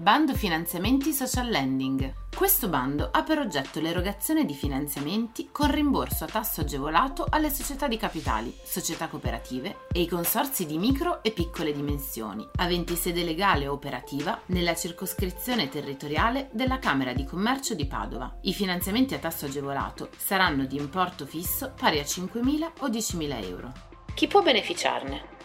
Bando finanziamenti social lending. Questo bando ha per oggetto l'erogazione di finanziamenti con rimborso a tasso agevolato alle società di capitali, società cooperative e i consorzi di micro e piccole dimensioni, aventi sede legale o operativa nella circoscrizione territoriale della Camera di Commercio di Padova. I finanziamenti a tasso agevolato saranno di importo fisso pari a 5.000 o 10.000 euro. Chi può beneficiarne?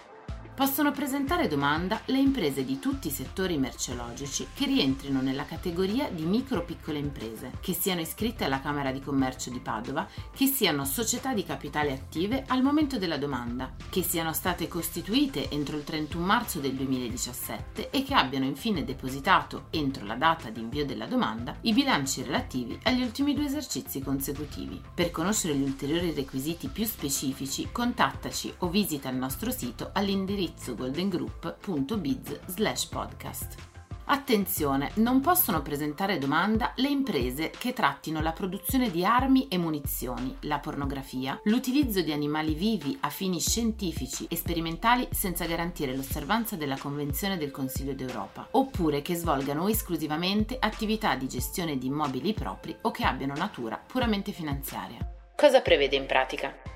Possono presentare domanda le imprese di tutti i settori merceologici che rientrino nella categoria di micro-piccole imprese, che siano iscritte alla Camera di Commercio di Padova, che siano società di capitale attive al momento della domanda, che siano state costituite entro il 31 marzo del 2017 e che abbiano infine depositato, entro la data di invio della domanda, i bilanci relativi agli ultimi due esercizi consecutivi. Per conoscere gli ulteriori requisiti più specifici, contattaci o visita il nostro sito all'indirizzo all'indirizzo goldengroup.biz slash podcast. Attenzione, non possono presentare domanda le imprese che trattino la produzione di armi e munizioni, la pornografia, l'utilizzo di animali vivi a fini scientifici e sperimentali senza garantire l'osservanza della Convenzione del Consiglio d'Europa, oppure che svolgano esclusivamente attività di gestione di immobili propri o che abbiano natura puramente finanziaria. Cosa prevede in pratica?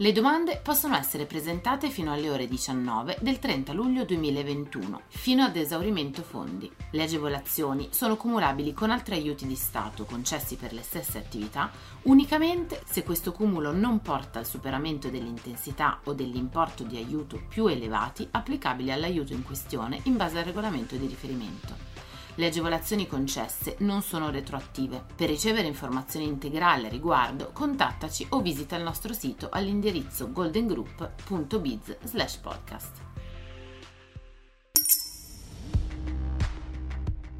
Le domande possono essere presentate fino alle ore 19 del 30 luglio 2021, fino ad esaurimento fondi. Le agevolazioni sono cumulabili con altri aiuti di Stato concessi per le stesse attività unicamente se questo cumulo non porta al superamento dell'intensità o dell'importo di aiuto più elevati applicabili all'aiuto in questione in base al regolamento di riferimento. Le agevolazioni concesse non sono retroattive. Per ricevere informazioni integrali a riguardo, contattaci o visita il nostro sito all'indirizzo goldengroup.biz podcast.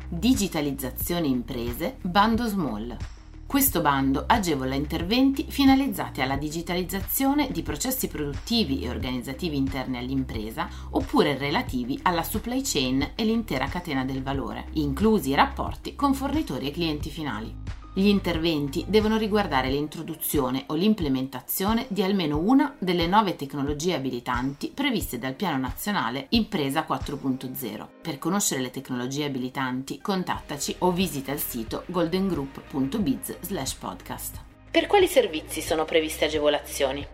Digitalizzazione imprese, bando small. Questo bando agevola interventi finalizzati alla digitalizzazione di processi produttivi e organizzativi interni all'impresa oppure relativi alla supply chain e l'intera catena del valore, inclusi i rapporti con fornitori e clienti finali. Gli interventi devono riguardare l'introduzione o l'implementazione di almeno una delle nove tecnologie abilitanti previste dal Piano Nazionale Impresa 4.0. Per conoscere le tecnologie abilitanti, contattaci o visita il sito goldengroup.biz/podcast. Per quali servizi sono previste agevolazioni?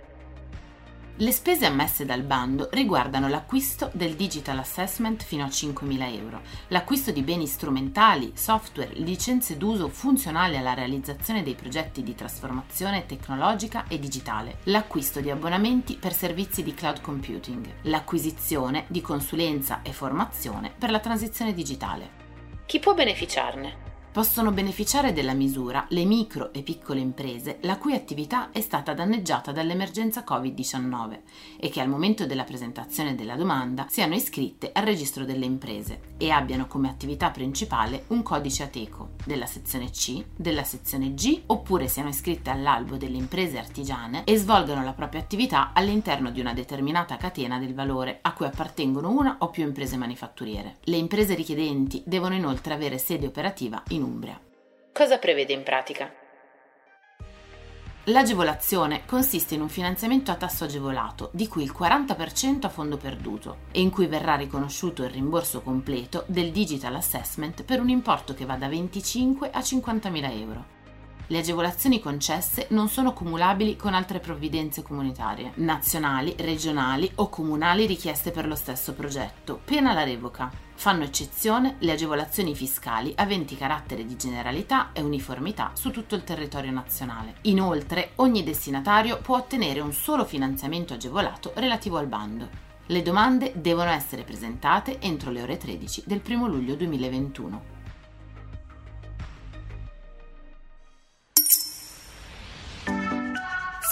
Le spese ammesse dal bando riguardano l'acquisto del digital assessment fino a 5.000 euro, l'acquisto di beni strumentali, software, licenze d'uso funzionali alla realizzazione dei progetti di trasformazione tecnologica e digitale, l'acquisto di abbonamenti per servizi di cloud computing, l'acquisizione di consulenza e formazione per la transizione digitale. Chi può beneficiarne? Possono beneficiare della misura le micro e piccole imprese la cui attività è stata danneggiata dall'emergenza Covid-19 e che al momento della presentazione della domanda siano iscritte al registro delle imprese e abbiano come attività principale un codice ATECO della sezione C, della sezione G oppure siano iscritte all'albo delle imprese artigiane e svolgano la propria attività all'interno di una determinata catena del valore a cui appartengono una o più imprese manifatturiere. Le imprese richiedenti devono inoltre avere sede operativa in Umbria. Cosa prevede in pratica? L'agevolazione consiste in un finanziamento a tasso agevolato, di cui il 40% a fondo perduto, e in cui verrà riconosciuto il rimborso completo del digital assessment per un importo che va da 25 a 50.000 euro. Le agevolazioni concesse non sono cumulabili con altre provvidenze comunitarie, nazionali, regionali o comunali richieste per lo stesso progetto, pena la revoca. Fanno eccezione le agevolazioni fiscali aventi carattere di generalità e uniformità su tutto il territorio nazionale. Inoltre, ogni destinatario può ottenere un solo finanziamento agevolato relativo al bando. Le domande devono essere presentate entro le ore 13 del 1 luglio 2021.